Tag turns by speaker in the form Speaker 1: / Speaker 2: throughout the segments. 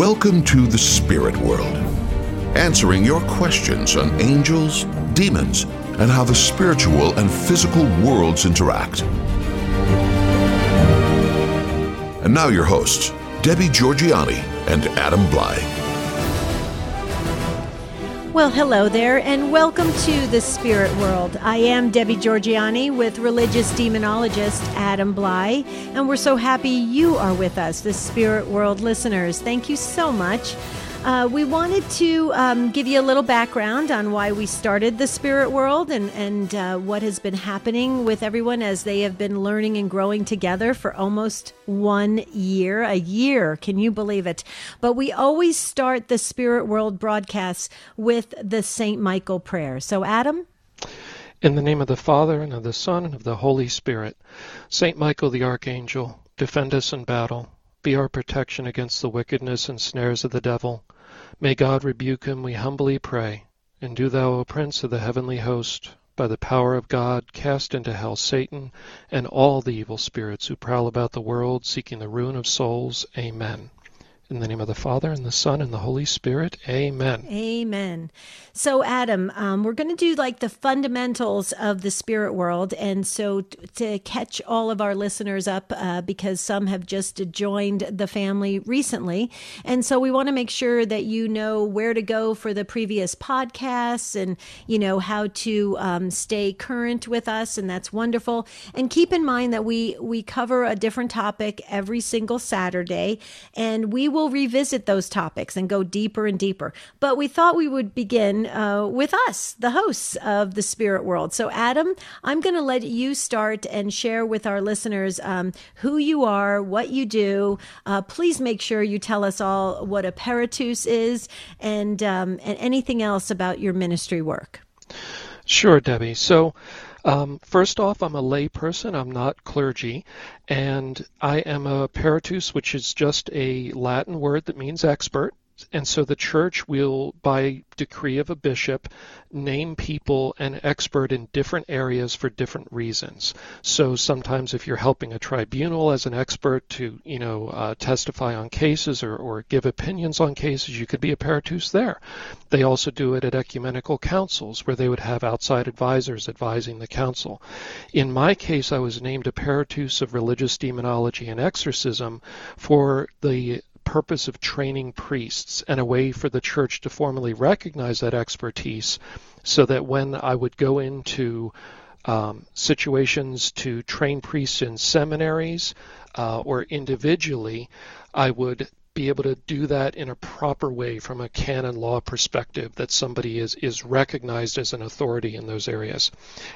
Speaker 1: Welcome to the spirit world, answering your questions on angels, demons, and how the spiritual and physical worlds interact. And now, your hosts, Debbie Georgianni and Adam Blai.
Speaker 2: Well, hello there, and welcome to the spirit world. I am Debbie Georgianni with religious demonologist Adam Blai, and we're so happy you are with us, the spirit world listeners. Thank you so much. Uh, we wanted to um, give you a little background on why we started the spirit world and, and uh, what has been happening with everyone as they have been learning and growing together for almost one year. A year, can you believe it? But we always start the spirit world broadcasts with the St. Michael prayer. So, Adam?
Speaker 3: In the name of the Father, and of the Son, and of the Holy Spirit, St. Michael the Archangel, defend us in battle. Be our protection against the wickedness and snares of the devil. May God rebuke him, we humbly pray. And do thou, O Prince of the heavenly host, by the power of God, cast into hell Satan and all the evil spirits who prowl about the world, seeking the ruin of souls. Amen. In the name of the Father, and the Son, and the Holy Spirit. Amen.
Speaker 2: Amen. So, Adam, um, we're going to do like the fundamentals of the spirit world. And so, t- to catch all of our listeners up, uh, because some have just joined the family recently. And so, we want to make sure that you know where to go for the previous podcasts and, you know, how to um, stay current with us. And that's wonderful. And keep in mind that we, we cover a different topic every single Saturday. And we will will revisit those topics and go deeper and deeper. But we thought we would begin uh, with us, the hosts of the spirit world. So, Adam, I'm going to let you start and share with our listeners um, who you are, what you do. Uh, please make sure you tell us all what a peritus is and, um, and anything else about your ministry work.
Speaker 3: Sure, Debbie. So, um, first off, I'm a lay person. I'm not clergy. And I am a peritus, which is just a Latin word that means expert and so the church will, by decree of a bishop, name people an expert in different areas for different reasons. So sometimes if you're helping a tribunal as an expert to, you know, uh, testify on cases or, or give opinions on cases, you could be a peritus there. They also do it at ecumenical councils where they would have outside advisors advising the council. In my case, I was named a peritus of religious demonology and exorcism for the purpose of training priests and a way for the church to formally recognize that expertise so that when I would go into um, situations to train priests in seminaries uh, or individually, I would be able to do that in a proper way from a canon law perspective that somebody is is recognized as an authority in those areas.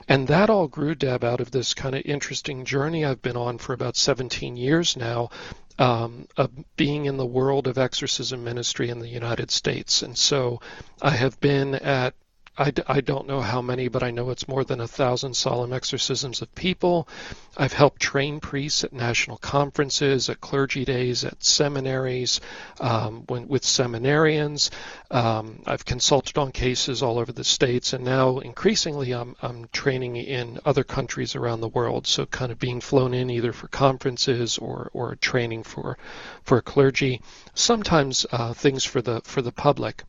Speaker 3: And that all grew Deb out of this kind of interesting journey I've been on for about 17 years now um, of being in the world of exorcism ministry in the United States. And so I have been at I, I don't know how many, but I know it's more than a thousand solemn exorcisms of people. I've helped train priests at national conferences, at clergy days, at seminaries, um, when, with seminarians. Um, I've consulted on cases all over the states, and now increasingly I'm, I'm training in other countries around the world. So kind of being flown in either for conferences or, or training for for clergy, sometimes uh, things for the for the public.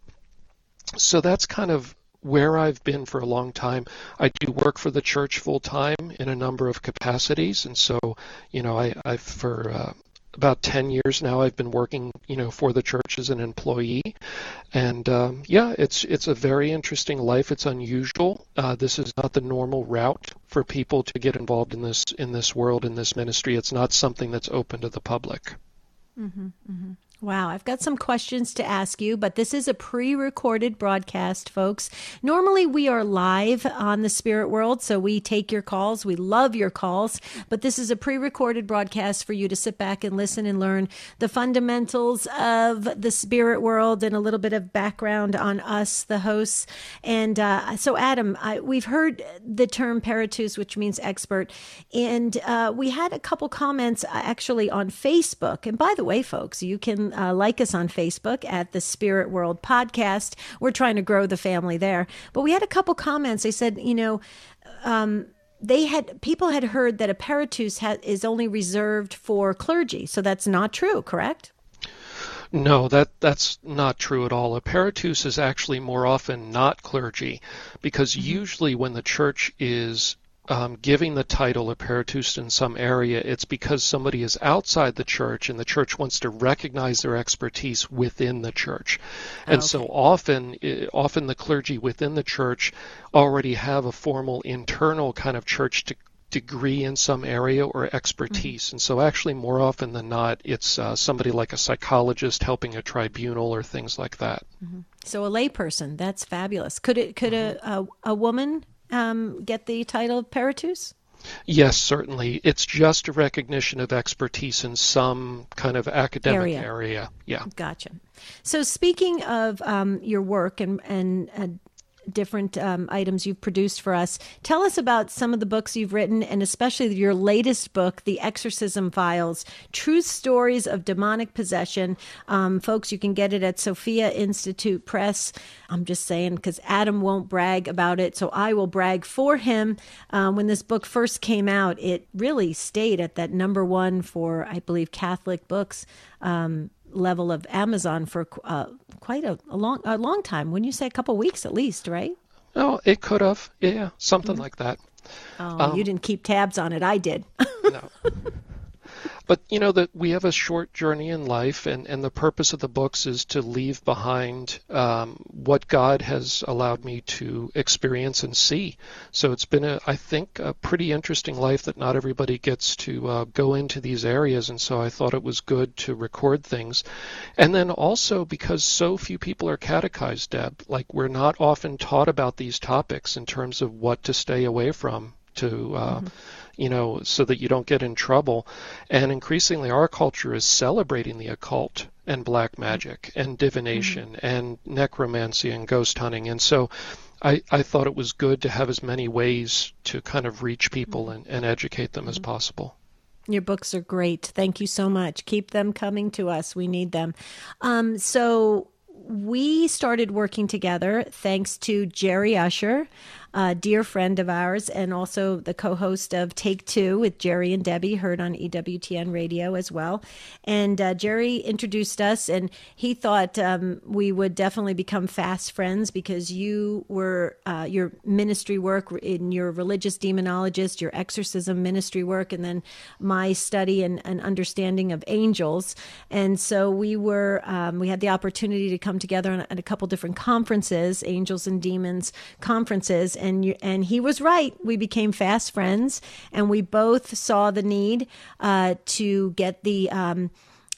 Speaker 3: So that's kind of where I've been for a long time. I do work for the church full time in a number of capacities, and so you know I, I've for uh, about 10 years now I've been working you know for the church as an employee. And um, yeah it's it's a very interesting life. It's unusual. Uh, this is not the normal route for people to get involved in this in this world in this ministry. It's not something that's open to the public.
Speaker 2: Mm-hmm, mm-hmm. Wow, I've got some questions to ask you, but this is a pre recorded broadcast, folks. Normally, we are live on the Spirit World, so we take your calls. We love your calls, but this is a pre recorded broadcast for you to sit back and listen and learn the fundamentals of the Spirit World and a little bit of background on us, the hosts. And uh, so, Adam, I, we've heard the term peritus, which means expert, and uh, we had a couple comments uh, actually on Facebook. And by the way, folks, you can uh, like us on Facebook at the Spirit World Podcast. We're trying to grow the family there. But we had a couple comments. They said, you know, um, they had people had heard that a peritus ha- is only reserved for clergy, so that's not true, correct?
Speaker 3: No, that that's not true at all. A peritus is actually more often not clergy, because mm-hmm. usually when the church is um, giving the title a Peritus in some area, it's because somebody is outside the church and the church wants to recognize their expertise within the church. And okay. so often, often the clergy within the church already have a formal internal kind of church to degree in some area or expertise. Mm-hmm. And so, actually, more often than not, it's uh, somebody like a psychologist helping a tribunal or things like that.
Speaker 2: Mm-hmm. So, a layperson, that's fabulous. Could it? Could mm-hmm. a, a, a woman um, get the title of Peritus?
Speaker 3: Yes, certainly. It's just a recognition of expertise in some kind of academic area. area. Yeah.
Speaker 2: Gotcha. So, speaking of um, your work and, and, and different um, items you've produced for us. Tell us about some of the books you've written, and especially your latest book, The Exorcism Files True Stories of Demonic Possession. Um, folks, you can get it at Sophia Institute Press. I'm just saying because Adam won't brag about it, so I will brag for him. Um, when this book first came out, it really stayed at that number one for, I believe, Catholic books. Um, level of Amazon for uh, quite a, a, long a long time. Wouldn't you say a couple weeks at least, right?
Speaker 3: Oh, it could have. Yeah, something mm-hmm. like that.
Speaker 2: Oh, um, you didn't keep tabs on it. I did. no.
Speaker 3: But you know that we have a short journey in life, and, and the purpose of the books is to leave behind um, what God has allowed me to experience and see. So it's been, a, I think, a pretty interesting life that not everybody gets to uh, go into these areas, and so I thought it was good to record things. And then also because so few people are catechized, Deb, like we're not often taught about these topics in terms of what to stay away from to uh, mm-hmm you know, so that you don't get in trouble. And increasingly, our culture is celebrating the occult and black magic and divination mm-hmm. and necromancy and ghost hunting. And so I, I thought it was good to have as many ways to kind of reach people and, and educate them mm-hmm. as possible.
Speaker 2: Your books are great. Thank you so much. Keep them coming to us. We need them. Um, so we started working together thanks to Jerry Usher a dear friend of ours and also the co host of Take Two with Jerry and Debbie, heard on EWTN radio as well. And uh, Jerry introduced us, and he thought um, we would definitely become fast friends because you were uh, your ministry work in your religious demonologist, your exorcism ministry work, and then my study and, and understanding of angels. And so we were, um, we had the opportunity to come together at a couple different conferences, angels and demons conferences and you, and he was right. We became fast friends, and we both saw the need uh, to get the um,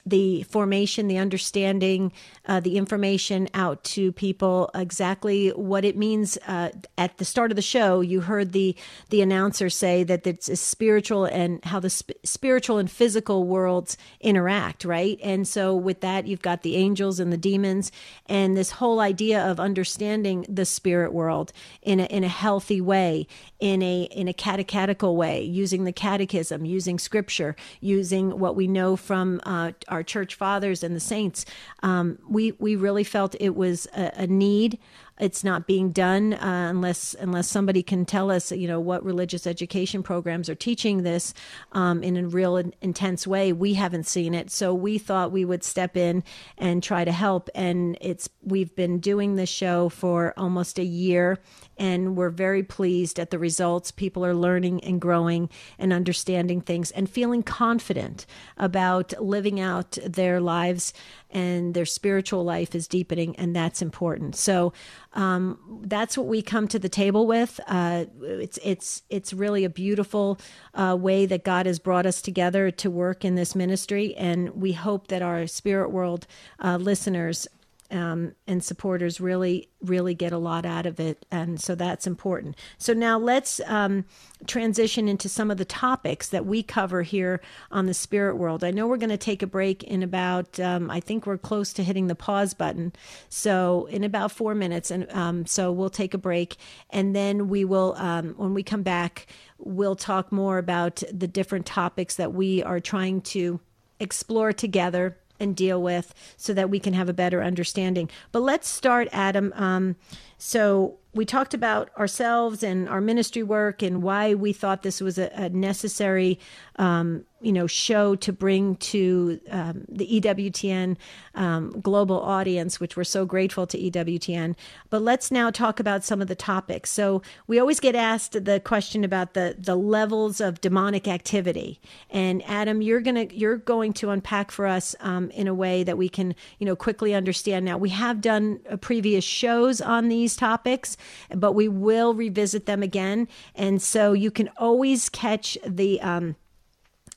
Speaker 2: the formation, the understanding, uh, the information out to people exactly what it means. Uh, at the start of the show, you heard the the announcer say that it's spiritual and how the sp- spiritual and physical worlds interact, right? And so with that, you've got the angels and the demons, and this whole idea of understanding the spirit world in a in a healthy way, in a in a catechetical way, using the catechism, using scripture, using what we know from uh, our church fathers and the saints. Um, we we really felt it was a, a need it's not being done uh, unless unless somebody can tell us, you know, what religious education programs are teaching this um, in a real intense way. We haven't seen it, so we thought we would step in and try to help. And it's we've been doing this show for almost a year, and we're very pleased at the results. People are learning and growing and understanding things and feeling confident about living out their lives and their spiritual life is deepening, and that's important. So um, that's what we come to the table with. Uh, it's it's it's really a beautiful uh, way that God has brought us together to work in this ministry, and we hope that our spirit world uh, listeners um, and supporters really, really get a lot out of it. And so that's important. So now let's um, transition into some of the topics that we cover here on the spirit world. I know we're going to take a break in about, um, I think we're close to hitting the pause button. So in about four minutes. And um, so we'll take a break. And then we will, um, when we come back, we'll talk more about the different topics that we are trying to explore together and deal with so that we can have a better understanding. But let's start, Adam. Um, So we talked about ourselves and our ministry work and why we thought this was a, a necessary um, you know show to bring to um, the EWTN um, global audience, which we're so grateful to EWTN. But let's now talk about some of the topics. So we always get asked the question about the the levels of demonic activity, and Adam, you're gonna you're going to unpack for us um, in a way that we can you know quickly understand. Now we have done uh, previous shows on these topics, but we will revisit them again, and so you can always catch the um,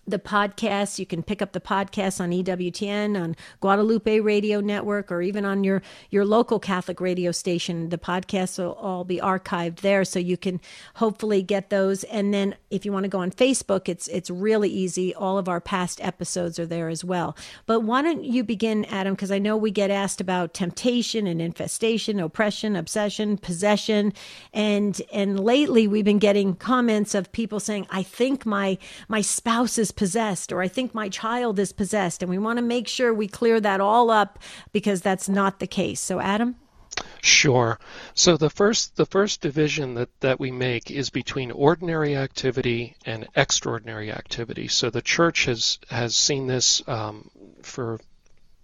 Speaker 2: the podcast. You can pick up the podcast on EWTN, on Guadalupe Radio Network, or even on your, your local Catholic radio station. The podcasts will all be archived there, so you can hopefully get those. And then if you want to go on Facebook, it's it's really easy. All of our past episodes are there as well. But why don't you begin, Adam? Because I know we get asked about temptation and infestation, oppression, obsession, possession, and and lately we've been getting comments of people saying, "I think my my spouse is possessed or I think my child is possessed. And we want to make sure we clear that all up because that's not the case. So, Adam?
Speaker 3: Sure. So the first the first division that, that we make is between ordinary activity and extraordinary activity. So the church has has seen this um, for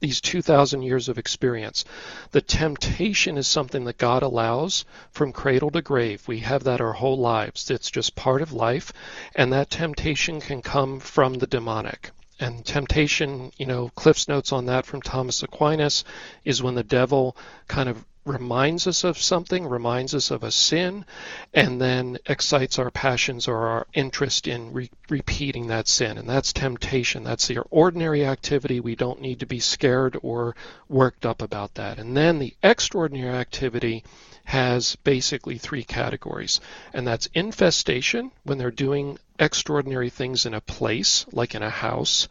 Speaker 3: these 2,000 years of experience. The temptation is something that God allows from cradle to grave. We have that our whole lives. It's just part of life, and that temptation can come from the demonic. And temptation, you know, Cliff's notes on that from Thomas Aquinas is when the devil kind of reminds us of something, reminds us of a sin, and then excites our passions or our interest in re- repeating that sin. And that's temptation. That's the ordinary activity. We don't need to be scared or worked up about that. And then the extraordinary activity has basically three categories, and that's infestation, when they're doing extraordinary things in a place, like in a house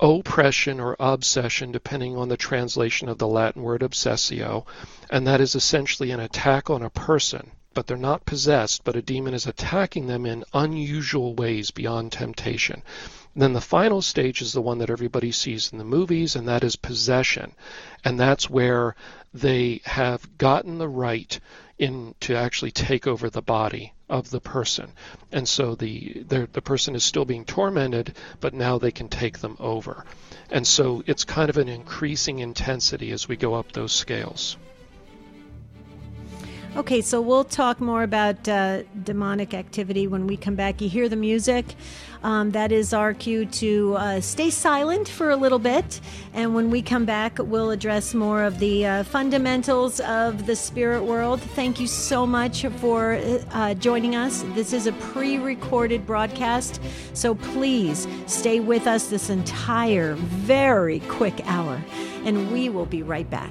Speaker 3: oppression or obsession, depending on the translation of the Latin word obsessio, and that is essentially an attack on a person. But they're not possessed, but a demon is attacking them in unusual ways beyond temptation. And then the final stage is the one that everybody sees in the movies, and that is possession. And that's where they have gotten the right in to actually take over the body of the person. And so the the person is still being tormented, but now they can take them over. And so it's kind of an increasing intensity as we go up those scales.
Speaker 2: Okay, so we'll talk more about uh, demonic activity when we come back. You hear the music. Um, that is our cue to uh, stay silent for a little bit. And when we come back, we'll address more of the uh, fundamentals of the spirit world. Thank you so much for uh, joining us. This is a pre recorded broadcast, so please stay with us this entire very quick hour. And we will be right back.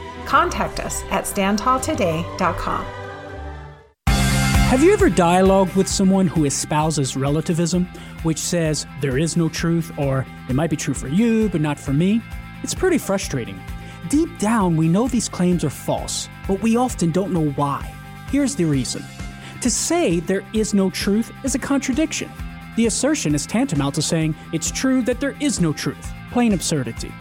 Speaker 4: contact us at standtalltoday.com.
Speaker 5: Have you ever dialogued with someone who espouses relativism, which says there is no truth or it might be true for you but not for me? It's pretty frustrating. Deep down, we know these claims are false, but we often don't know why. Here's the reason. To say there is no truth is a contradiction. The assertion is tantamount to saying it's true that there is no truth. Plain absurdity.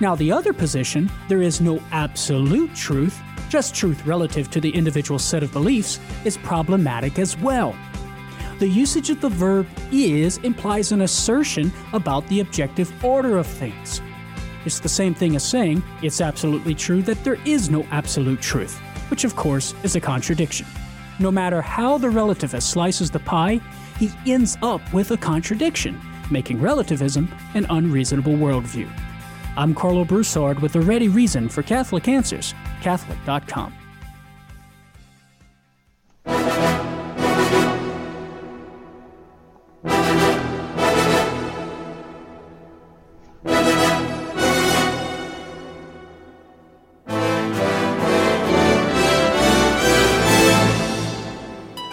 Speaker 5: Now, the other position, there is no absolute truth, just truth relative to the individual set of beliefs, is problematic as well. The usage of the verb is implies an assertion about the objective order of things. It's the same thing as saying it's absolutely true that there is no absolute truth, which of course is a contradiction. No matter how the relativist slices the pie, he ends up with a contradiction, making relativism an unreasonable worldview. I'm Karlo Broussard with a ready reason for Catholic Answers, Catholic.com.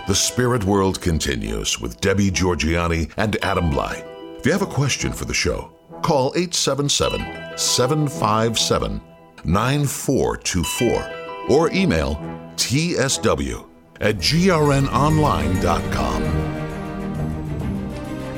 Speaker 1: The Spirit World continues with Debbie Georgianni and Adam Blai. If you have a question for the show, call 877 757 9424 or email tsw at grnonline.com.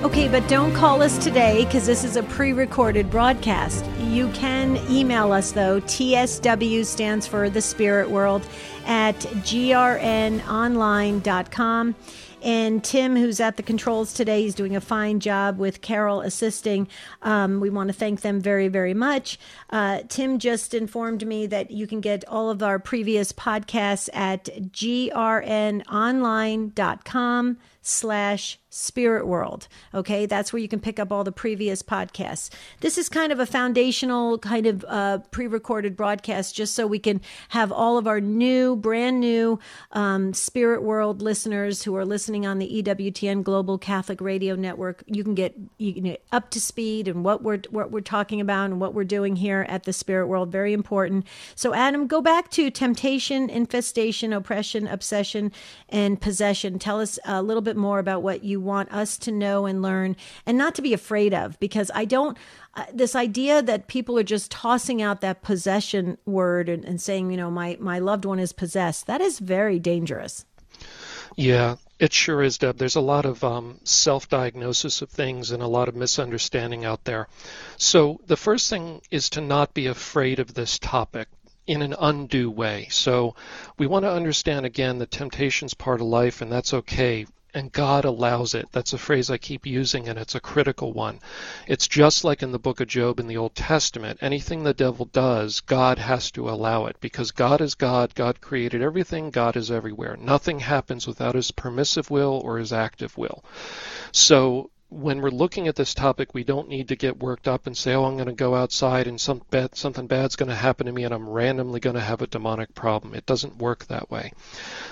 Speaker 2: Okay, but don't call us today because this is a pre recorded broadcast. You can email us though. TSW stands for the Spirit World at grnonline.com. And Tim, who's at the controls today, he's doing a fine job with Carol assisting. Um, we want to thank them very, very much. Uh, Tim just informed me that you can get all of our previous podcasts at grnonline.com slash spirit world okay? That's where you can pick up all the previous podcasts. This is kind of a foundational kind of uh, pre-recorded broadcast just so we can have all of our new brand new um, spirit world listeners who are listening on the ewtn global catholic radio network. You can get you can get up to speed and what we're what we're talking about and what we're doing here at the spirit world very important. So adam go back to temptation infestation oppression obsession and possession. Tell us a little bit more about what you want us to know and learn and not to be afraid of because I don't uh, this idea that people are just tossing out that possession word and, and saying, you know, my my loved one is possessed. That is very dangerous.
Speaker 3: Yeah, it sure is, Deb. There's a lot of um, self diagnosis of things and a lot of misunderstanding out there. So, the first thing is to not be afraid of this topic in an undue way. So, we want to understand again the temptation's part of life, and that's okay and God allows it. That's a phrase I keep using, and it's a critical one. It's just like in the book of Job in the Old Testament. Anything the devil does, God has to allow it because God is God. God created everything. God is everywhere. Nothing happens without his permissive will or his active will. So when we're looking at this topic, we don't need to get worked up and say, "Oh, I'm going to go outside and some bad, something bad's going to happen to me, and I'm randomly going to have a demonic problem." It doesn't work that way.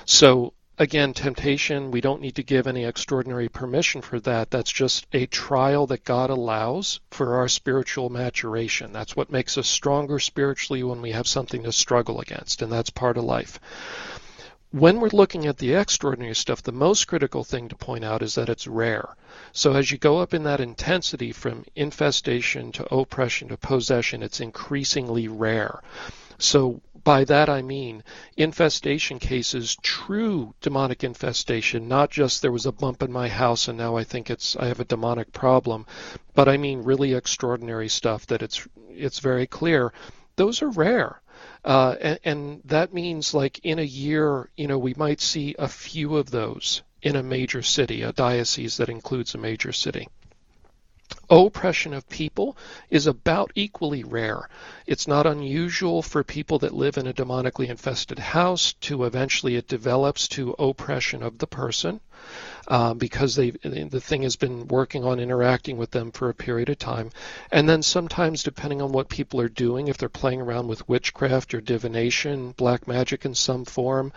Speaker 3: So again, temptation, we don't need to give any extraordinary permission for that. That's just a trial that God allows for our spiritual maturation. That's what makes us stronger spiritually when we have something to struggle against, and that's part of life. When we're looking at the extraordinary stuff, the most critical thing to point out is that it's rare. So as you go up in that intensity from infestation to oppression to possession, it's increasingly rare. So by that I mean infestation cases, true demonic infestation, not just there was a bump in my house and now I think it's I have a demonic problem, but I mean really extraordinary stuff that it's it's very clear. Those are rare. Uh, and, and that means like in a year, you know, we might see a few of those in a major city, a diocese that includes a major city. Oppression of people is about equally rare. It's not unusual for people that live in a demonically infested house to eventually it develops to oppression of the person uh, because they the thing has been working on interacting with them for a period of time. And then sometimes, depending on what people are doing, if they're playing around with witchcraft or divination, black magic in some form,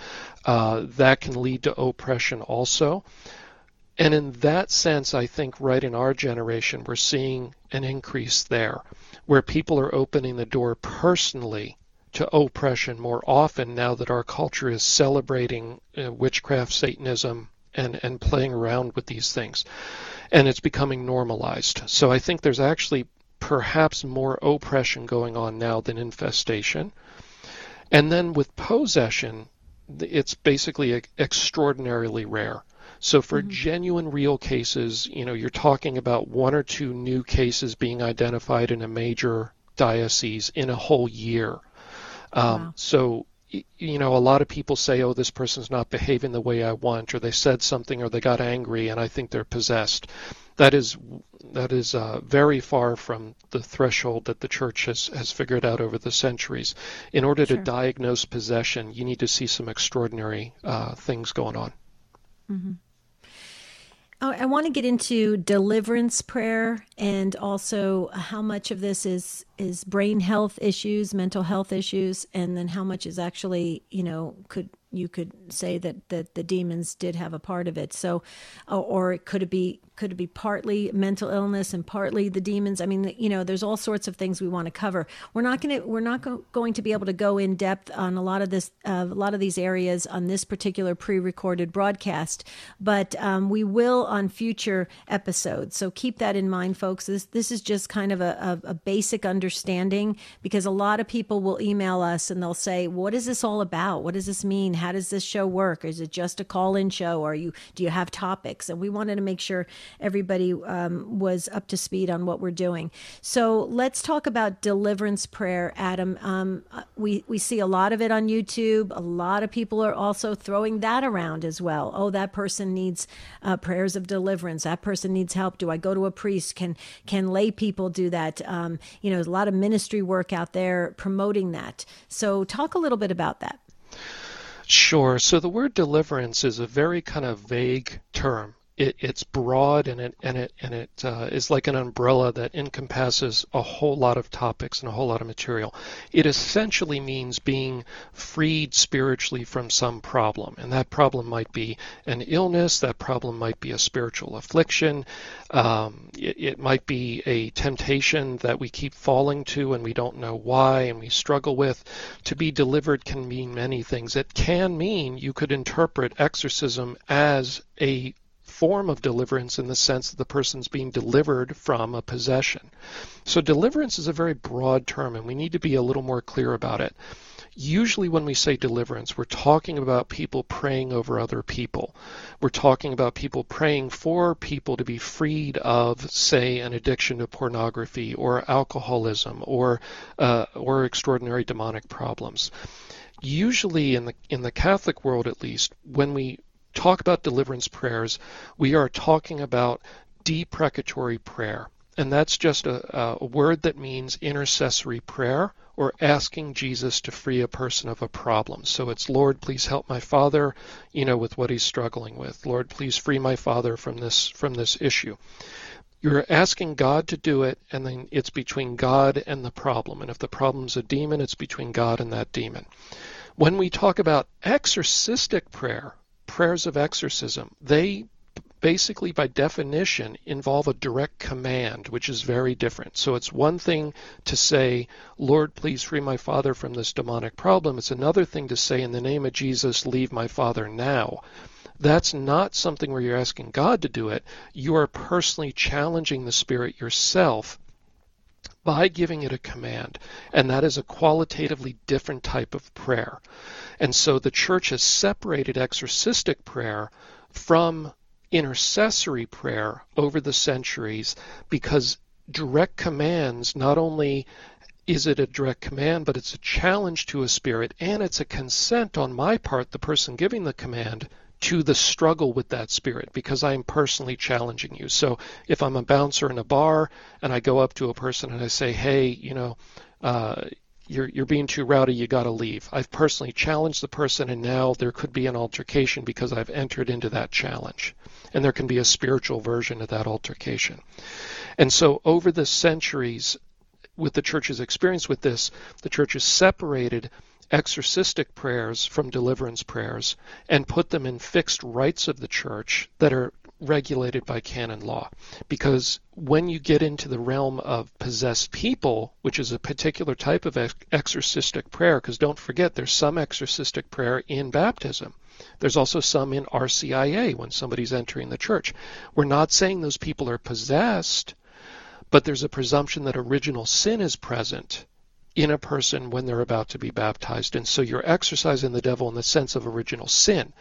Speaker 3: uh, that can lead to oppression also. And in that sense, I think right in our generation, we're seeing an increase there, where people are opening the door personally to oppression more often now that our culture is celebrating uh, witchcraft, Satanism, and, and playing around with these things. And it's becoming normalized. So I think there's actually perhaps more oppression going on now than infestation. And then with possession, it's basically extraordinarily rare. So for mm-hmm. genuine real cases, you know, you're talking about one or two new cases being identified in a major diocese in a whole year. Um, wow. So you know, a lot of people say, oh, this person's not behaving the way I want, or they said something, or they got angry, and I think they're possessed. That is that is uh, very far from the threshold that the church has, has figured out over the centuries. In order sure. to diagnose possession, you need to see some extraordinary uh, things going on.
Speaker 2: Mm-hmm. I want to get into deliverance prayer and also how much of this is is brain health issues, mental health issues, and then how much is actually, you know, could you could say that that the demons did have a part of it. So, or it could it be could it be partly mental illness and partly the demons? I mean, you know, there's all sorts of things we want to cover. We're not going to we're not go, going to be able to go in depth on a lot of this uh, a lot of these areas on this particular pre-recorded broadcast, but um, we will on future episodes. So keep that in mind, folks. This this is just kind of a, a, a basic understanding because a lot of people will email us and they'll say, "What is this all about? What does this mean? How does this show work? Is it just a call-in show? Or are you do you have topics?" And we wanted to make sure everybody um, was up to speed on what we're doing. So let's talk about deliverance prayer, Adam. Um, we we see a lot of it on YouTube. A lot of people are also throwing that around as well. Oh, that person needs uh, prayers of deliverance. That person needs help. Do I go to a priest? Can can lay people do that? Um, you know, a lot of ministry work out there promoting that. So talk a little bit about that.
Speaker 3: Sure. So the word deliverance is a very kind of vague term it, it's broad and it and it and it uh, is like an umbrella that encompasses a whole lot of topics and a whole lot of material. It essentially means being freed spiritually from some problem, and that problem might be an illness. That problem might be a spiritual affliction. Um, it, it might be a temptation that we keep falling to and we don't know why and we struggle with. To be delivered can mean many things. It can mean you could interpret exorcism as a form of deliverance in the sense that the person's being delivered from a possession. So deliverance is a very broad term, and we need to be a little more clear about it. Usually, when we say deliverance, we're talking about people praying over other people. We're talking about people praying for people to be freed of, say, an addiction to pornography or alcoholism or uh, or extraordinary demonic problems. Usually, in the in the Catholic world, at least, when we talk about deliverance prayers, we are talking about deprecatory prayer. And that's just a, a, word that means intercessory prayer or asking Jesus to free a person of a problem. So it's, Lord, please help my father, you know, with what he's struggling with. Lord, please free my father from this from this issue. You're asking God to do it, and then it's between God and the problem. And if the problem's a demon, it's between God and that demon. When we talk about exorcistic prayer, prayers of exorcism, they basically by definition involve a direct command, which is very different. So it's one thing to say, Lord, please free my father from this demonic problem. It's another thing to say, in the name of Jesus, leave my father now. That's not something where you're asking God to do it. You are personally challenging the Spirit yourself by giving it a command. And that is a qualitatively different type of prayer. And so the church has separated exorcistic prayer from intercessory prayer over the centuries because direct commands not only is it a direct command, but it's a challenge to a spirit and it's a consent on my part, the person giving the command, to the struggle with that spirit because I'm personally challenging you. So if I'm a bouncer in a bar and I go up to a person and I say, hey, you know, uh, you're, you're being too rowdy, you got to leave. I've personally challenged the person, and now there could be an altercation because I've entered into that challenge. And there can be a spiritual version of that altercation. And so, over the centuries, with the church's experience with this, the church has separated exorcistic prayers from deliverance prayers and put them in fixed rites of the church that are regulated by canon law. Because when you get into the realm of possessed people, which is a particular type of ex- exorcistic prayer, because don't forget there's some exorcistic prayer in baptism. There's also some in RCIA when somebody's entering the church. We're not saying those people are possessed, but there's a presumption that original sin is present in a person when they're about to be baptized. And so you're exorcising the devil in the sense of original sin.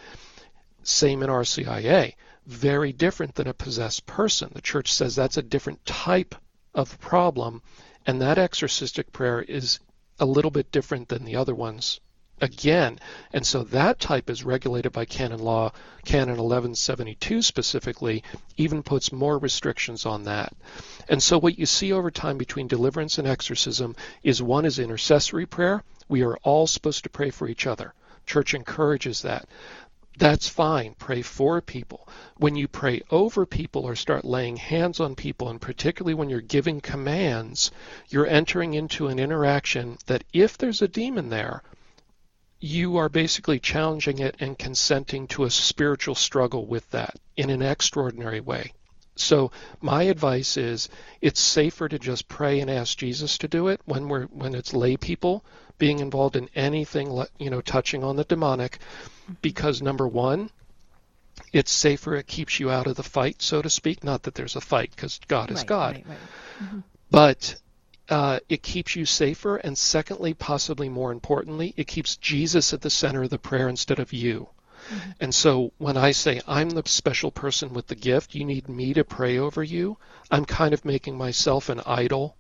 Speaker 3: Same in RCIA. Very different than a possessed person. The church says that's a different type of problem, and that exorcistic prayer is a little bit different than the other ones again. And so that type is regulated by canon law. Canon 1172 specifically even puts more restrictions on that. And so what you see over time between deliverance and exorcism is one is intercessory prayer. We are all supposed to pray for each other. Church encourages that. That's fine. Pray for people. When you pray over people or start laying hands on people, and particularly when you're giving commands, you're entering into an interaction that if there's a demon there, you are basically challenging it and consenting to a spiritual struggle with that in an extraordinary way. So my advice is it's safer to just pray and ask Jesus to do it when we're when it's lay people being involved in anything you know touching on the demonic because number 1 it's safer it keeps you out of the fight so to speak not that there's a fight because God is
Speaker 2: right,
Speaker 3: God
Speaker 2: right, right. Mm-hmm.
Speaker 3: but uh, it keeps you safer, and secondly, possibly more importantly, it keeps Jesus at the center of the prayer instead of you. Mm-hmm. And so when I say I'm the special person with the gift, you need me to pray over you, I'm kind of making myself an idol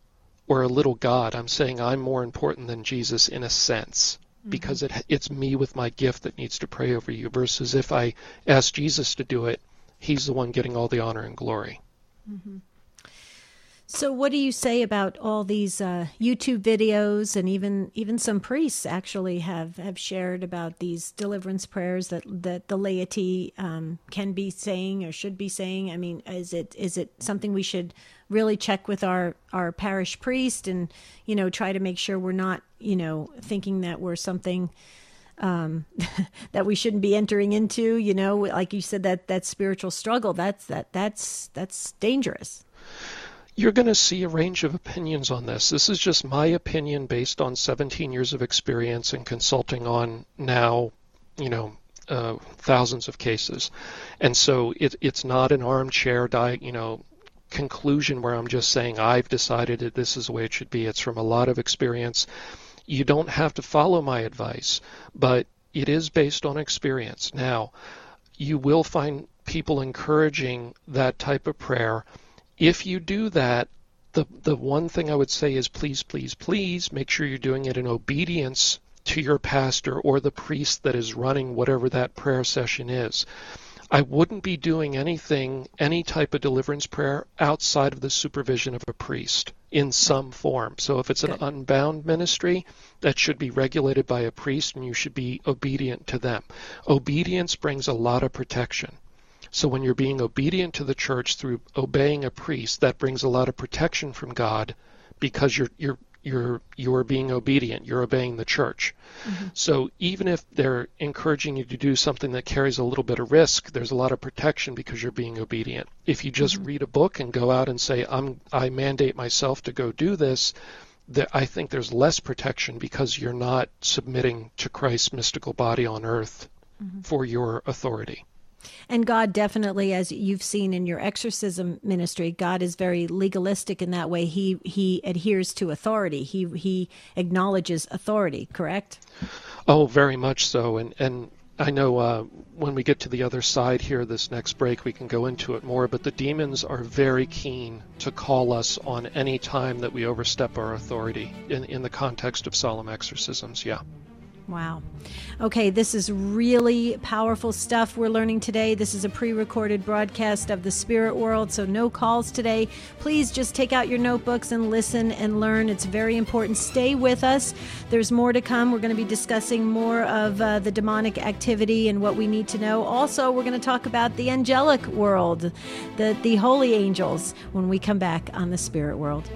Speaker 3: or a little God. I'm saying I'm more important than Jesus in a sense mm-hmm. because it, it's me with my gift that needs to pray over you versus if I ask Jesus to do it, he's the one getting all the honor and glory.
Speaker 2: Mm-hmm. So, what do you say about all these uh, YouTube videos, and even even some priests actually have, have shared about these deliverance prayers that that the laity um, can be saying or should be saying? I mean, is it is it something we should really check with our our parish priest and you know try to make sure we're not you know thinking that we're something um, that we shouldn't be entering into? You know, like you said, that that spiritual struggle that's that that's that's dangerous
Speaker 3: you're going to see a range of opinions on this. This is just my opinion based on 17 years of experience and consulting on now, you know, uh, thousands of cases. And so it, it's not an armchair, di- you know, conclusion where I'm just saying I've decided that this is the way it should be. It's from a lot of experience. You don't have to follow my advice, but it is based on experience. Now, you will find people encouraging that type of prayer if you do that, the, the one thing I would say is please, please, please make sure you're doing it in obedience to your pastor or the priest that is running whatever that prayer session is. I wouldn't be doing anything, any type of deliverance prayer outside of the supervision of a priest in some form. So if it's an unbound ministry, that should be regulated by a priest and you should be obedient to them. Obedience brings a lot of protection. So when you're being obedient to the church through obeying a priest, that brings a lot of protection from God because you're you're you're you're being obedient. You're obeying the church. Mm-hmm. So even if they're encouraging you to do something that carries a little bit of risk, there's a lot of protection because you're being obedient. If you just mm-hmm. read a book and go out and say I'm I mandate myself to go do this, that I think there's less protection because you're not submitting to Christ's mystical body on earth mm-hmm. for your authority.
Speaker 2: And God definitely, as you've seen in your exorcism ministry, God is very legalistic in that way. He he adheres to authority. He he acknowledges authority. Correct?
Speaker 3: Oh, very much so. And and I know uh, when we get to the other side here, this next break, we can go into it more. But the demons are very keen to call us on any time that we overstep our authority in in the context of solemn exorcisms. Yeah.
Speaker 2: Wow. Okay, this is really powerful stuff we're learning today. This is a pre recorded broadcast of the spirit world, so no calls today. Please just take out your notebooks and listen and learn. It's very important. Stay with us. There's more to come. We're going to be discussing more of uh, the demonic activity and what we need to know. Also, we're going to talk about the angelic world, the, the holy angels, when we come back on the spirit world.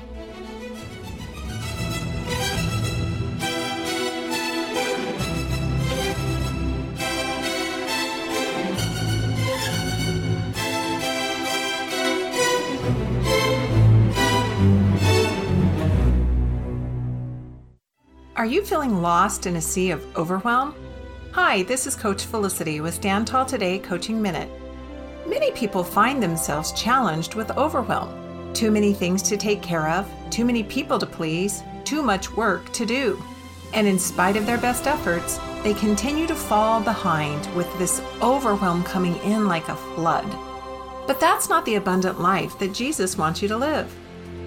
Speaker 4: Are you feeling lost in a sea of overwhelm? Hi, this is Coach Felicity with Stand Tall Today Coaching Minute. Many people find themselves challenged with overwhelm. Too many things to take care of, too many people to please, too much work to do. And in spite of their best efforts, they continue to fall behind with this overwhelm coming in like a flood. But that's not the abundant life that Jesus wants you to live.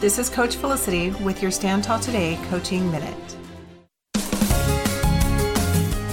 Speaker 4: This is Coach Felicity with your Stand Tall Today Coaching Minute.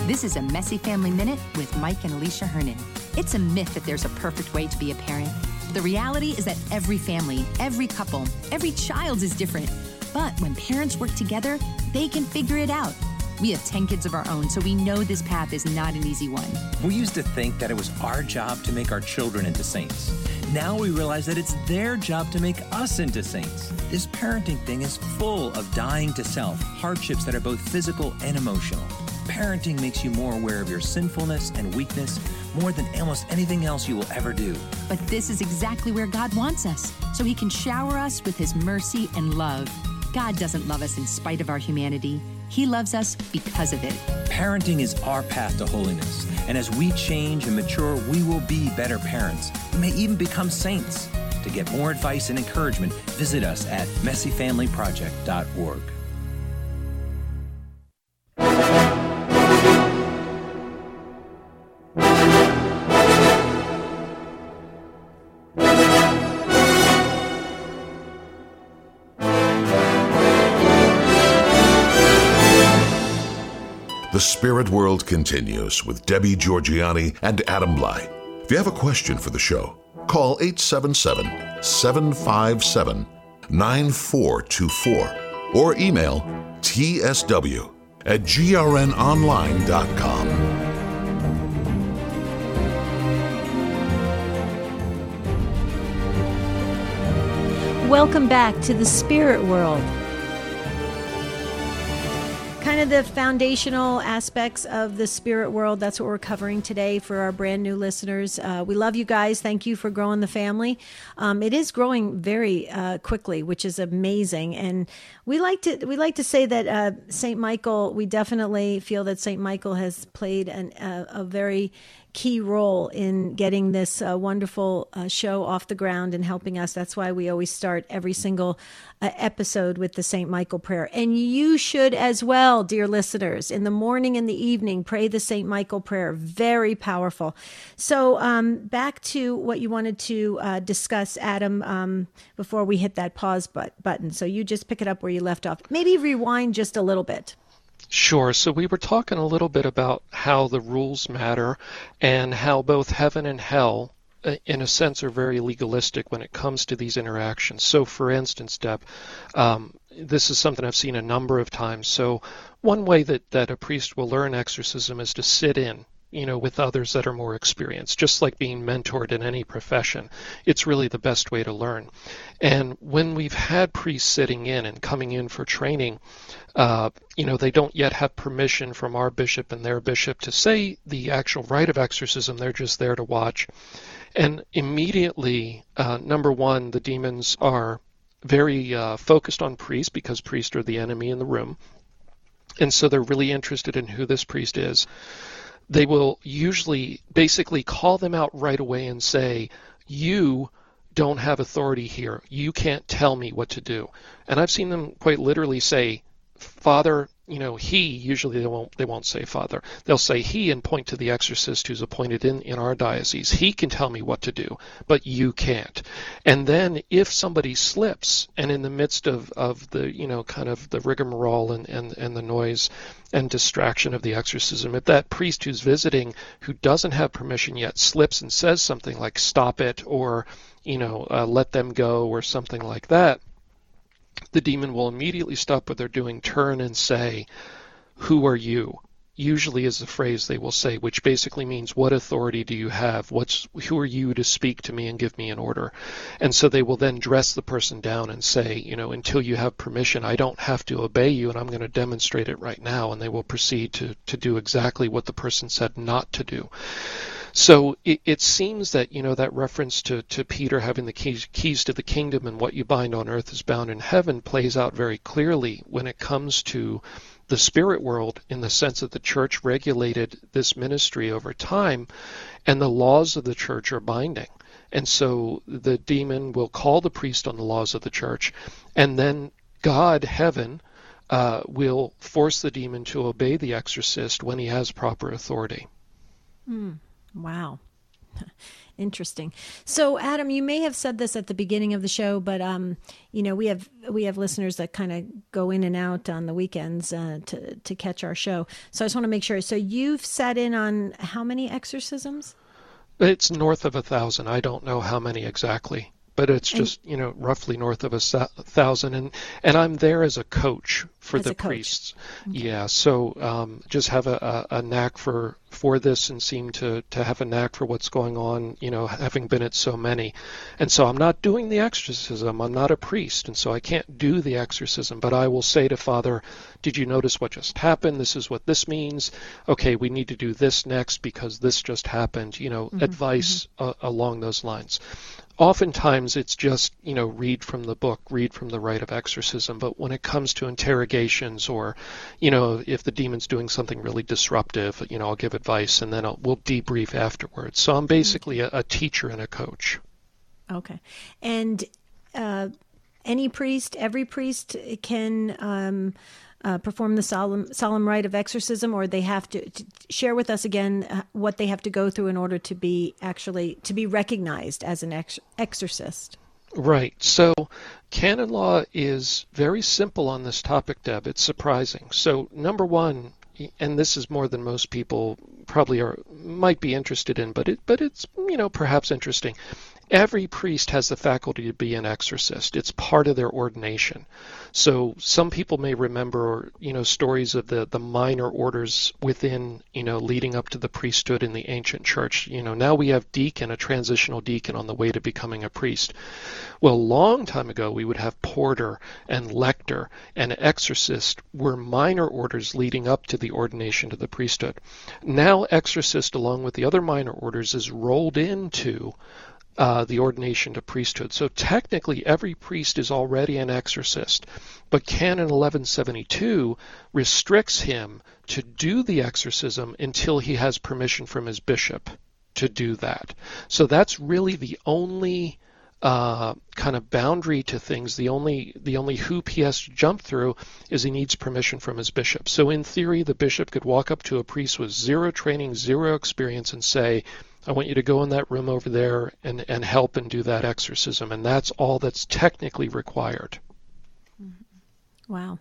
Speaker 6: This is a Messy Family Minute with Mike and Alicia Hernon. It's a myth that there's a perfect way to be a parent. The reality is that every family, every couple, every child is different. But when parents work together, they can figure it out. We have 10 kids of our own, so we know this path is not an easy one.
Speaker 7: We used to think that it was our job to make our children into saints. Now we realize that it's their job to make us into saints. This parenting thing is full of dying to self, hardships that are both physical and emotional. Parenting makes you more aware of your sinfulness and weakness more than almost anything else you will ever do.
Speaker 6: But this is exactly where God wants us, so He can shower us with His mercy and love. God doesn't love us in spite of our humanity, He loves us because of it.
Speaker 7: Parenting is our path to holiness, and as we change and mature, we will be better parents. We may even become saints. To get more advice and encouragement, visit us at messyfamilyproject.org.
Speaker 1: Spirit World continues with Debbie Georgianni and Adam Blai. If you have a question for the show, call 877 757 9424 or email tsw at grnonline.com.
Speaker 2: Welcome back to the spirit world. Kind of the foundational aspects of the spirit world. That's what we're covering today for our brand new listeners. Uh, we love you guys. Thank you for growing the family. Um, it is growing very uh, quickly, which is amazing. And we like to we like to say that uh, Saint Michael. We definitely feel that Saint Michael has played an, a very key role in getting this uh, wonderful uh, show off the ground and helping us. That's why we always start every single uh, episode with the St. Michael prayer. And you should as well, dear listeners. In the morning and the evening, pray the St. Michael prayer. Very powerful. So, um, back to what you wanted to uh, discuss, Adam, um, before we hit that pause but- button. So, you just pick it up where you left off. Maybe rewind just a little bit.
Speaker 3: Sure. So we were talking a little bit about how the rules matter and how both heaven and hell, uh, in a sense, are very legalistic when it comes to these interactions. So, for instance, Deb, um, this is something I've seen a number of times. So, one way that, that a priest will learn exorcism is to sit in you know, with others that are more experienced, just like being mentored in any profession. It's really the best way to learn. And when we've had priests sitting in and coming in for training, uh, you know, they don't yet have permission from our bishop and their bishop to say the actual rite of exorcism. They're just there to watch. And immediately, uh, number one, the demons are very uh, focused on priests because priests are the enemy in the room. And so they're really interested in who this priest is they will usually basically call them out right away and say, You don't have authority here. You can't tell me what to do. And I've seen them quite literally say, Father, you know, he, usually they won't, they won't say father. They'll say he and point to the exorcist who's appointed in, in our diocese. He can tell me what to do, but you can't. And then if somebody slips and in the midst of, of the, you know, kind of the rigmarole and, and, and the noise and distraction of the exorcism, if that priest who's visiting who doesn't have permission yet slips and says something like stop it or, you know, uh, let them go or something like that, the demon will immediately stop what they're doing, turn and say, Who are you? Usually is the phrase they will say, which basically means, What authority do you have? What's, who are you to speak to me and give me an order? And so they will then dress the person down and say, You know, until you have permission, I don't have to obey you, and I'm going to demonstrate it right now. And they will proceed to, to do exactly what the person said not to do. So it, it, seems that you know that reference to, to Peter having the keys, keys to the kingdom and what you bind on earth is bound in heaven plays out very clearly when it comes to the spirit world in the sense that the church regulated this ministry over time and the laws of the church are binding. And so the demon will call the priest on the laws of the church and then God, heaven, uh, will force the demon to obey the exorcist when he has proper authority.
Speaker 2: Mm, wow. Interesting. So, Adam, you may have said this at the beginning of the show, but um, you know, we have we have listeners that kind of go in and out on the weekends uh, to to catch our show. So, I just want to make sure. So, you've sat in on how many exorcisms?
Speaker 3: It's north of a thousand. I don't know how many exactly but it's just you know roughly north of a thousand and and i'm there as a coach for the
Speaker 2: coach.
Speaker 3: priests
Speaker 2: okay.
Speaker 3: yeah so um, just have a, a, a, knack for for this and seem to to have a knack for what's going on you know having been at so many and so i'm not doing the exorcism i'm not a priest and so i can't do the exorcism but i will say to father did you notice what just happened this is what this means okay we need to do this next because this just happened you know mm-hmm. advice mm-hmm. Uh, along those lines oftentimes it's just you know read from the book read from the rite of exorcism but when it comes to interrogations or you know if the demon's doing something really disruptive you know i'll give advice and then I'll, we'll debrief afterwards. So i'm basically a, a teacher and a coach.
Speaker 2: Okay. And uh, any priest every priest can um, uh, perform the solemn solemn rite of exorcism, or they have to, to, share with us again uh, what they have to go through in order to be actually to be recognized as an ex- exorcist.
Speaker 3: Right. So, canon law is very simple on this topic, Deb. It's surprising. So, number one, and this is more than most people probably are might be interested in, but it but it's you know perhaps interesting. Every priest has the faculty to be an exorcist. It's part of their ordination. So some people may remember, you know, stories of the, the minor orders within, you know, leading up to the priesthood in the ancient church. You know, now we have deacon, a transitional deacon on the way to becoming a priest. Well, a long time ago, we would have porter and lector and exorcist were minor orders leading up to the ordination to the priesthood. Now, exorcist, along with the other minor orders, is rolled into uh, the ordination to priesthood. So technically, every priest is already an exorcist, but Canon 1172 restricts him to do the exorcism until he has permission from his bishop to do that. So that's really the only uh, kind of boundary to things. The only the only hoop he has to jump through is he needs permission from his bishop. So in theory, the bishop could walk up to a priest with zero training, zero experience, and say, I want you to go in that room over there and, and help and do that exorcism. And that's all that's technically required.
Speaker 2: Wow.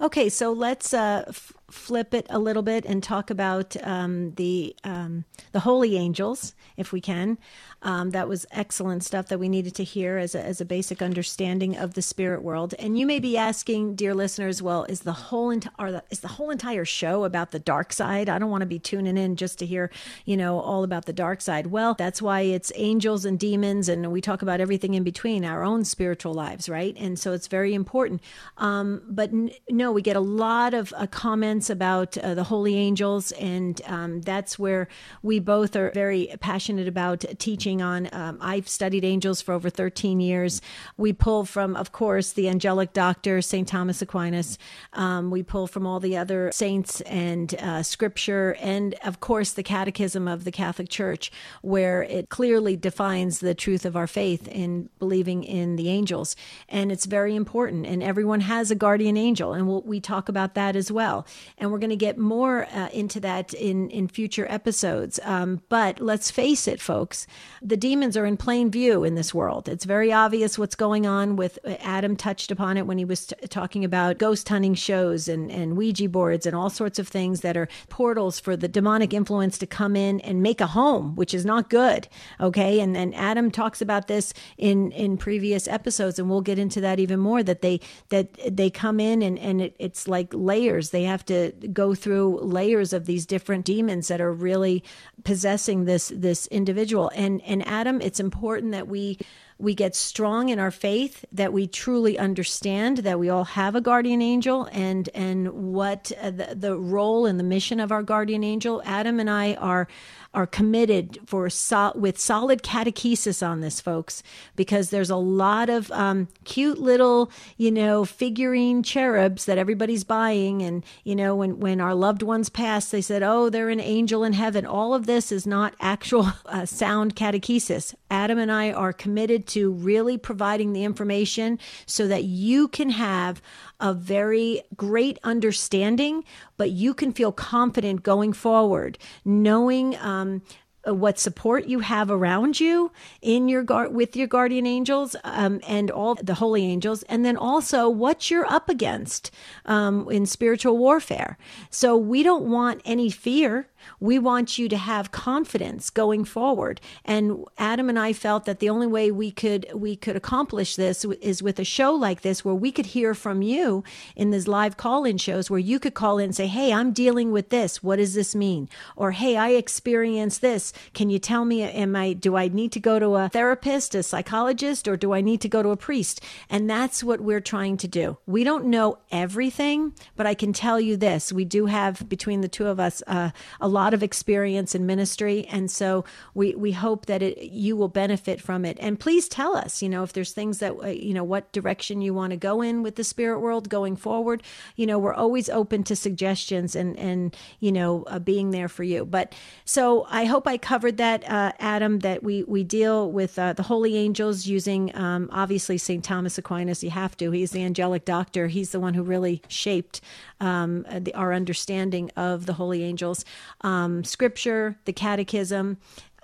Speaker 2: Okay, so let's uh, f- flip it a little bit and talk about um, the um, the holy angels, if we can. Um, that was excellent stuff that we needed to hear as a, as a basic understanding of the spirit world. And you may be asking, dear listeners, well, is the whole ent- the, is the whole entire show about the dark side? I don't want to be tuning in just to hear, you know, all about the dark side. Well, that's why it's angels and demons, and we talk about everything in between, our own spiritual lives, right? And so it's very important. Um, but n- no, we get a lot of uh, comments about uh, the holy angels, and um, that's where we both are very passionate about teaching on. Um, I've studied angels for over 13 years. We pull from, of course, the angelic doctor, St. Thomas Aquinas. Um, we pull from all the other saints and uh, scripture, and of course, the catechism of the Catholic Church, where it clearly defines the truth of our faith in believing in the angels. And it's very important. And everyone has a guardian angel, and we'll, we talk about that as well. And we're going to get more uh, into that in, in future episodes. Um, but let's face it, folks, the demons are in plain view in this world. It's very obvious what's going on with Adam touched upon it when he was t- talking about ghost hunting shows and, and Ouija boards and all sorts of things that are portals for the demonic influence to come in and make a home, which is not good. Okay. And and Adam talks about this in, in previous episodes, and we'll get into that even more that they that they come in and, and it, it's like layers. They have to go through layers of these different demons that are really possessing this this individual. And and and Adam, it's important that we we get strong in our faith, that we truly understand that we all have a guardian angel and and what uh, the, the role and the mission of our guardian angel. Adam and I are are committed for with solid catechesis on this, folks, because there's a lot of um, cute little, you know, figurine cherubs that everybody's buying, and you know, when when our loved ones pass, they said, "Oh, they're an angel in heaven." All of this is not actual uh, sound catechesis. Adam and I are committed to really providing the information so that you can have a very great understanding, but you can feel confident going forward, knowing um, what support you have around you in your guard with your guardian angels um, and all the holy angels, and then also what you're up against um, in spiritual warfare. So we don't want any fear. We want you to have confidence going forward. And Adam and I felt that the only way we could we could accomplish this is with a show like this where we could hear from you in these live call-in shows where you could call in and say, "Hey, I'm dealing with this. What does this mean?" Or, "Hey, I experienced this. Can you tell me am I do I need to go to a therapist, a psychologist, or do I need to go to a priest?" And that's what we're trying to do. We don't know everything, but I can tell you this. We do have between the two of us uh, a lot of experience in ministry, and so we we hope that it, you will benefit from it. And please tell us, you know, if there's things that uh, you know what direction you want to go in with the spirit world going forward. You know, we're always open to suggestions and and you know uh, being there for you. But so I hope I covered that, uh, Adam. That we we deal with uh, the holy angels using um, obviously Saint Thomas Aquinas. You have to. He's the angelic doctor. He's the one who really shaped um, the, our understanding of the holy angels um, scripture, the catechism,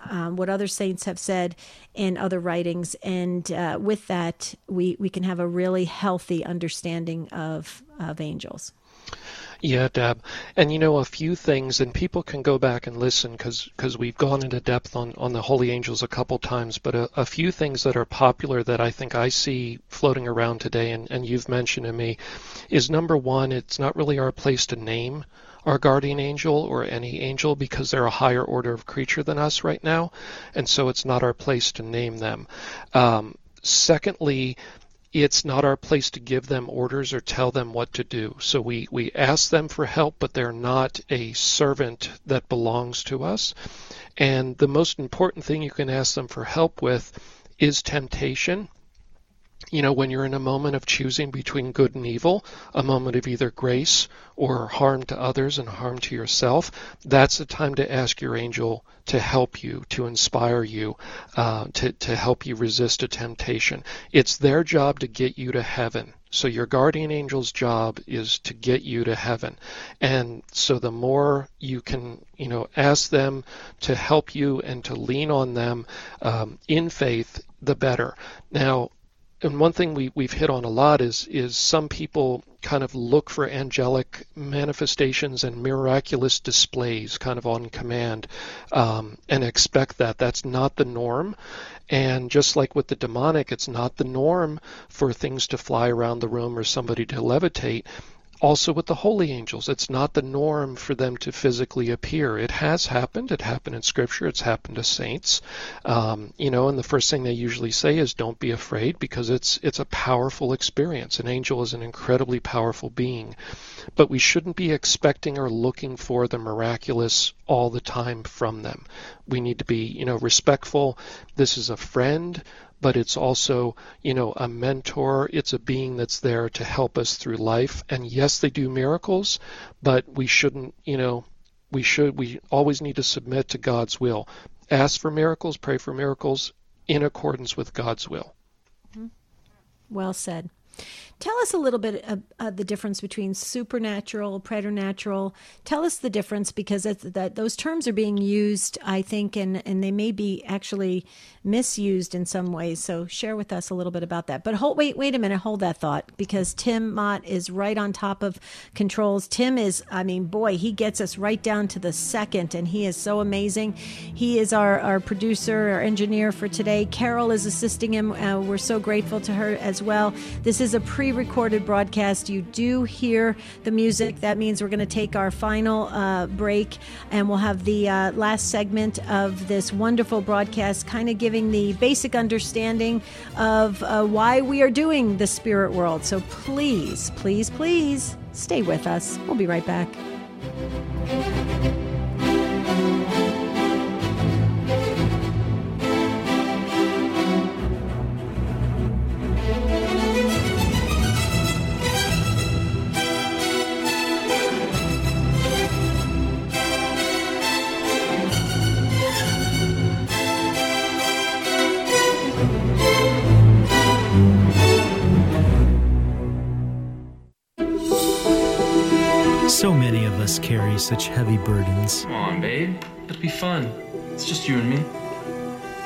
Speaker 2: um, what other saints have said in other writings, and uh, with that, we we can have a really healthy understanding of of angels.
Speaker 3: Yeah, Deb. And you know, a few things, and people can go back and listen because we've gone into depth on, on the holy angels a couple times, but a, a, few things that are popular that I think I see floating around today, and, and you've mentioned to me, is number one, it's not really our place to name our guardian angel or any angel because they're a higher order of creature than us right now, and so it's not our place to name them. Um, secondly, it's not our place to give them orders or tell them what to do. So we, we ask them for help, but they're not a servant that belongs to us. And the most important thing you can ask them for help with is temptation you know, when you're in a moment of choosing between good and evil, a moment of either grace or harm to others and harm to yourself, that's the time to ask your angel to help you, to inspire you, uh, to, to help you resist a temptation. It's their job to get you to heaven. So your guardian angel's job is to get you to heaven. And so the more you can, you know, ask them to help you and to lean on them um, in faith, the better. Now, and one thing we, we've hit on a lot is is some people kind of look for angelic manifestations and miraculous displays kind of on command um, and expect that. That's not the norm. And just like with the demonic, it's not the norm for things to fly around the room or somebody to levitate also with the holy angels. It's not the norm for them to physically appear. It has happened. It happened in Scripture. It's happened to saints. Um, you know, and the first thing they usually say is, "Don't be afraid," because it's it's a powerful experience. An angel is an incredibly powerful being, but we shouldn't be expecting or looking for the miraculous all the time from them. We need to be, you know, respectful. This is a friend but it's also, you know, a mentor. It's a being that's there to help us through life. And yes, they do miracles, but we shouldn't, you know, we should, we always need to submit to God's will. Ask for miracles, pray for miracles in accordance with God's will.
Speaker 2: Mm-hmm. Well said. Tell us a little bit of, of, the difference between supernatural, preternatural. Tell us the difference because that those terms are being used, I think, and and they may be actually misused in some ways. So share with us a little bit about that. But hold, wait, wait a minute, hold that thought because Tim Mott is right on top of controls. Tim is, I mean, boy, he gets us right down to the second, and he is so amazing. He is our our producer, our engineer for today. Carol is assisting him. Uh, we're so grateful to her as well. This is a pre recorded broadcast. You do hear the music. That means we're going to take our final uh, break and we'll have the uh, last segment of this wonderful broadcast, kind of giving the basic understanding of uh, why we are doing the spirit world. So please, please, please stay with us. We'll be right back.
Speaker 8: Such heavy burdens.
Speaker 9: Come on, babe. It'll be fun. It's just you and me.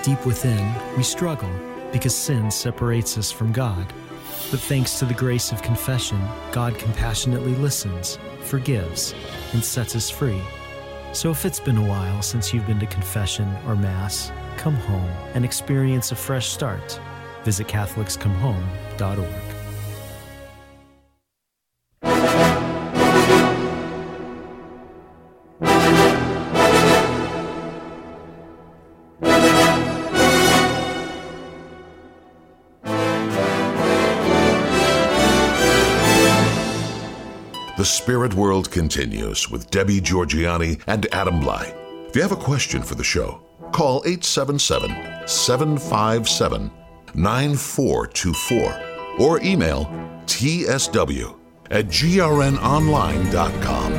Speaker 8: Deep within, we struggle because sin separates us from God. But thanks to the grace of confession, God compassionately listens, forgives, and sets us free. So if it's been a while since you've been to confession or Mass, come home and experience a fresh start. Visit CatholicsComeHome.org.
Speaker 1: Spirit World continues with Debbie Georgianni and Adam Blai. If you have a question for the show, call 877 757 9424 or email tsw at grnonline.com.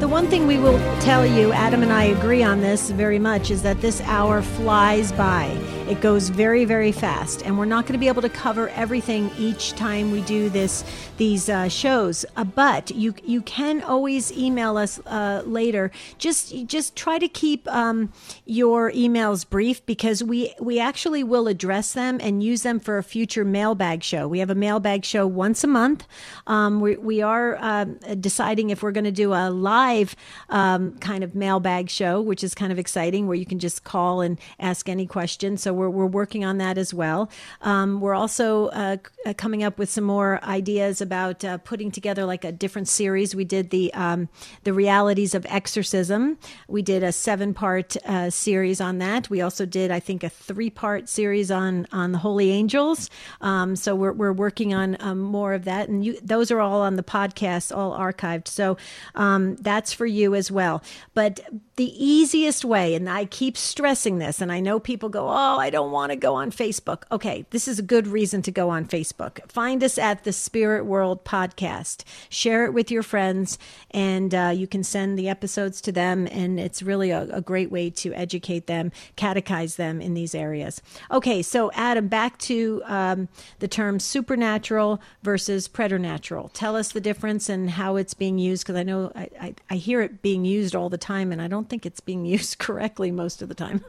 Speaker 2: The one thing we will tell you, Adam and I agree on this very much, is that this hour flies by. It goes very, very fast, and we're not going to be able to cover everything each time we do this these uh, shows. Uh, but you you can always email us uh, later. Just just try to keep um, your emails brief because we we actually will address them and use them for a future mailbag show. We have a mailbag show once a month. Um, we we are um, deciding if we're going to do a live um, kind of mailbag show, which is kind of exciting, where you can just call and ask any question. So we're, we're working on that as well. Um, we're also uh, c- coming up with some more ideas about uh, putting together like a different series. We did the um, the realities of exorcism. We did a seven part uh, series on that. We also did, I think, a three part series on on the holy angels. Um, so we're we're working on um, more of that, and you, those are all on the podcast, all archived. So um, that's for you as well. But the easiest way, and I keep stressing this, and I know people go, Oh, I don't want to go on Facebook. Okay, this is a good reason to go on Facebook. Find us at the Spirit World Podcast. Share it with your friends, and uh, you can send the episodes to them, and it's really a, a great way to educate them, catechize them in these areas. Okay, so Adam, back to um, the term supernatural versus preternatural. Tell us the difference and how it's being used, because I know I, I, I hear it being used all the time, and I don't think it's being used correctly most of the time.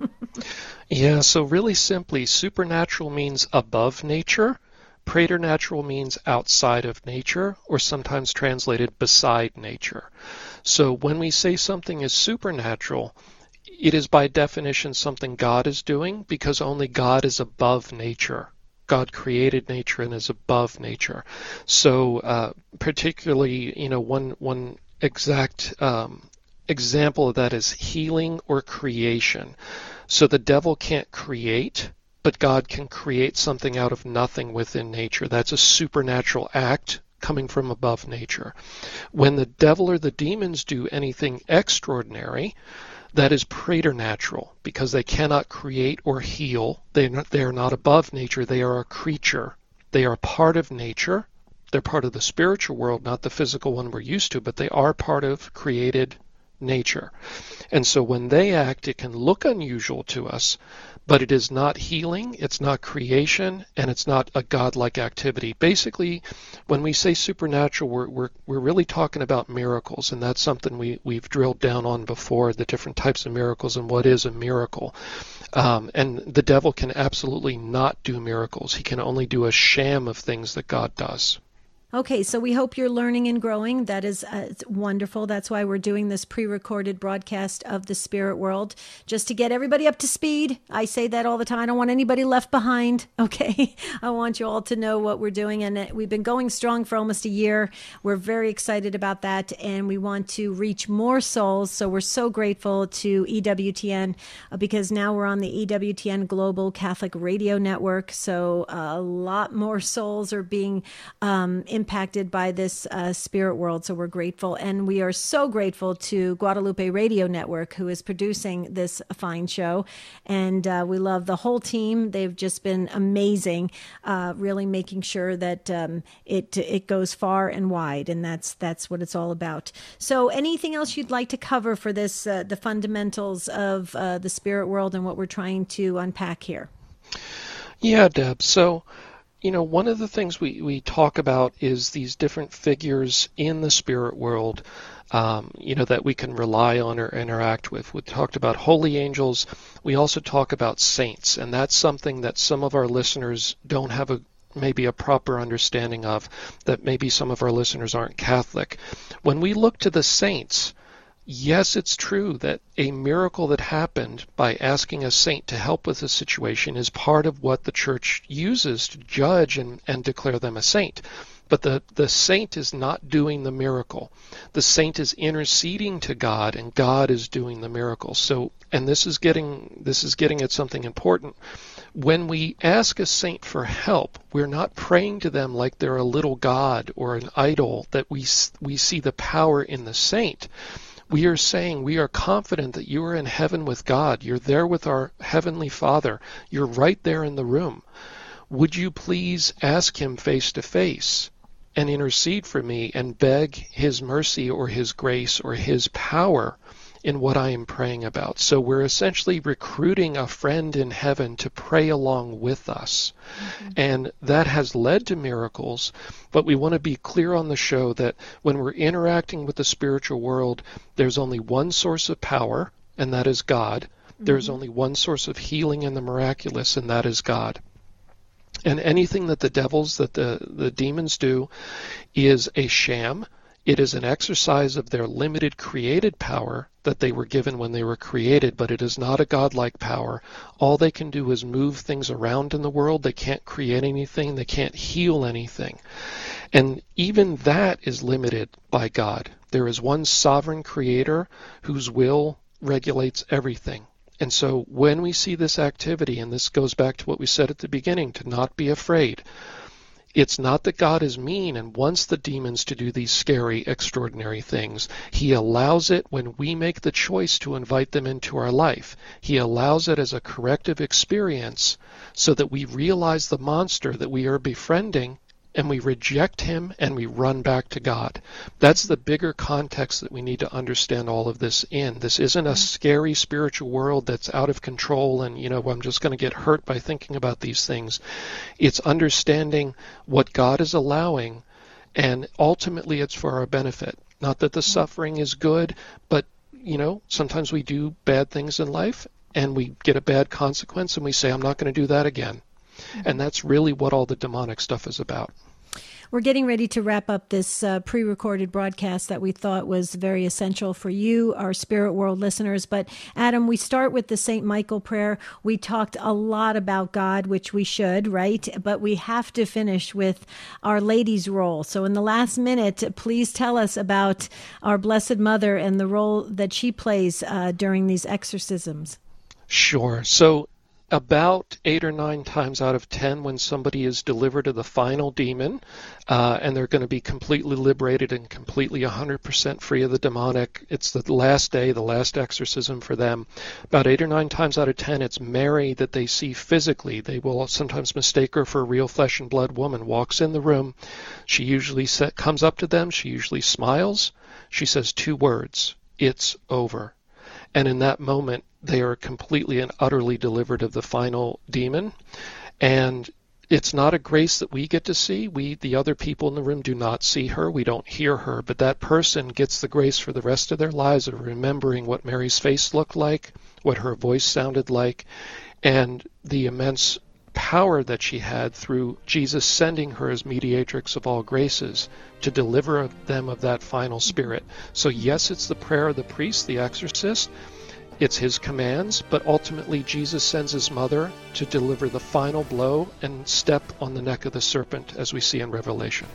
Speaker 3: Yeah, so really simply, supernatural means above nature. Preternatural means outside of nature, or sometimes translated beside nature. So when we say something is supernatural, it is by definition something God is doing because only God is above nature. God created nature and is above nature. So, uh, particularly, you know, one one exact um, example of that is healing or creation. So the devil can't create, but God can create something out of nothing within nature. That's a supernatural act coming from above nature. When the devil or the demons do anything extraordinary, that is preternatural because they cannot create or heal. They, not, they are not above nature. They are a creature. They are part of nature. They're part of the spiritual world, not the physical one we're used to, but they are part of created nature. And so when they act, it can look unusual to us, but it is not healing, it's not creation, and it's not a godlike activity. Basically, when we say supernatural, we're, we're, we're really talking about miracles, and that's something we, we've drilled down on before the different types of miracles and what is a miracle. Um, and the devil can absolutely not do miracles, he can only do a sham of things that God does.
Speaker 2: Okay, so we hope you're learning and growing. That is uh, wonderful. That's why we're doing this pre recorded broadcast of the spirit world, just to get everybody up to speed. I say that all the time. I don't want anybody left behind. Okay, I want you all to know what we're doing. And uh, we've been going strong for almost a year. We're very excited about that. And we want to reach more souls. So we're so grateful to EWTN uh, because now we're on the EWTN Global Catholic Radio Network. So a lot more souls are being um, impacted by this uh, spirit world. So we're grateful. And we are so grateful to Guadalupe Radio Network, who is producing this fine show. And uh, we love the whole team. They've just been amazing, uh, really making sure that um, it it goes far and wide. And that's that's what it's all about. So anything else you'd like to cover for this, uh, the fundamentals of uh, the spirit world and what we're trying to unpack here?
Speaker 3: Yeah, Deb. So you know, one of the things we, we talk about is these different figures in the spirit world um, you know, that we can rely on or interact with. We talked about holy angels. We also talk about saints, and that's something that some of our listeners don't have a maybe a proper understanding of that maybe some of our listeners aren't Catholic. When we look to the saints, yes, it's true that a miracle that happened by asking a saint to help with a situation is part of what the church uses to judge and, and declare them a saint. But the, the saint is not doing the miracle. The saint is interceding to God and God is doing the miracle. So and this is getting this is getting at something important. When we ask a saint for help, we're not praying to them like they're a little god or an idol that we we see the power in the saint. We are saying we are confident that you are in heaven with God. You're there with our heavenly Father. You're right there in the room. Would you please ask him face to face? and intercede for me and beg his mercy or his grace or his power in what I am praying about. So we're essentially recruiting a friend in heaven to pray along with us. Mm-hmm. And that has led to miracles, but we want to be clear on the show that when we're interacting with the spiritual world, there's only one source of power, and that is God. Mm-hmm. There's only one source of healing in the miraculous, and that is God. And anything that the devils, that the, the demons do, is a sham. It is an exercise of their limited created power that they were given when they were created, but it is not a godlike power. All they can do is move things around in the world. They can't create anything. They can't heal anything. And even that is limited by God. There is one sovereign creator whose will regulates everything. And so when we see this activity, and this goes back to what we said at the beginning, to not be afraid, it's not that God is mean and wants the demons to do these scary, extraordinary things. He allows it when we make the choice to invite them into our life. He allows it as a corrective experience so that we realize the monster that we are befriending and we reject him and we run back to God. That's the bigger context that we need to understand all of this in. This isn't a mm-hmm. scary spiritual world that's out of control and, you know, I'm just going to get hurt by thinking about these things. It's understanding what God is allowing and ultimately it's for our benefit. Not that the mm-hmm. suffering is good, but, you know, sometimes we do bad things in life and we get a bad consequence and we say, I'm not going to do that again. And that's really what all the demonic stuff is about.
Speaker 2: We're getting ready to wrap up this uh, pre recorded broadcast that we thought was very essential for you, our Spirit World listeners. But Adam, we start with the St. Michael prayer. We talked a lot about God, which we should, right? But we have to finish with Our Lady's role. So, in the last minute, please tell us about our Blessed Mother and the role that she plays uh, during these exorcisms.
Speaker 3: Sure. So about eight or nine times out of ten when somebody is delivered of the final demon uh, and they're going to be completely liberated and completely 100% free of the demonic. It's the last day, the last exorcism for them. About eight or nine times out of ten, it's Mary that they see physically. They will sometimes mistake her for a real flesh and blood woman. Walks in the room. She usually comes up to them. She usually smiles. She says two words. It's over. And in that moment, they are completely and utterly delivered of the final demon. And it's not a grace that we get to see. We, the other people in the room, do not see her. We don't hear her. But that person gets the grace for the rest of their lives of remembering what Mary's face looked like, what her voice sounded like, and the immense power that she had through Jesus sending her as mediatrix of all graces to deliver them of that final spirit. So, yes, it's the prayer of the priest, the exorcist, it's his commands, but ultimately Jesus sends his mother to deliver the final blow and step on the neck of the serpent, as we see in Revelation.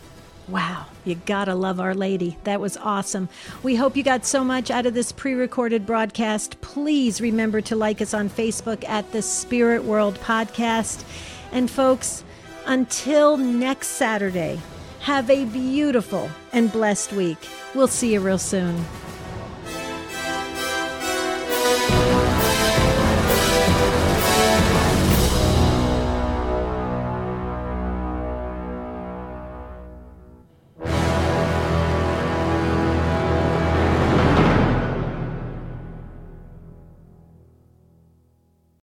Speaker 2: Wow, you gotta love Our Lady. That was awesome. We hope you got so much out of this pre recorded broadcast. Please remember to like us on Facebook at the Spirit World Podcast. And folks, until next Saturday, have a beautiful and blessed week. We'll see you real soon.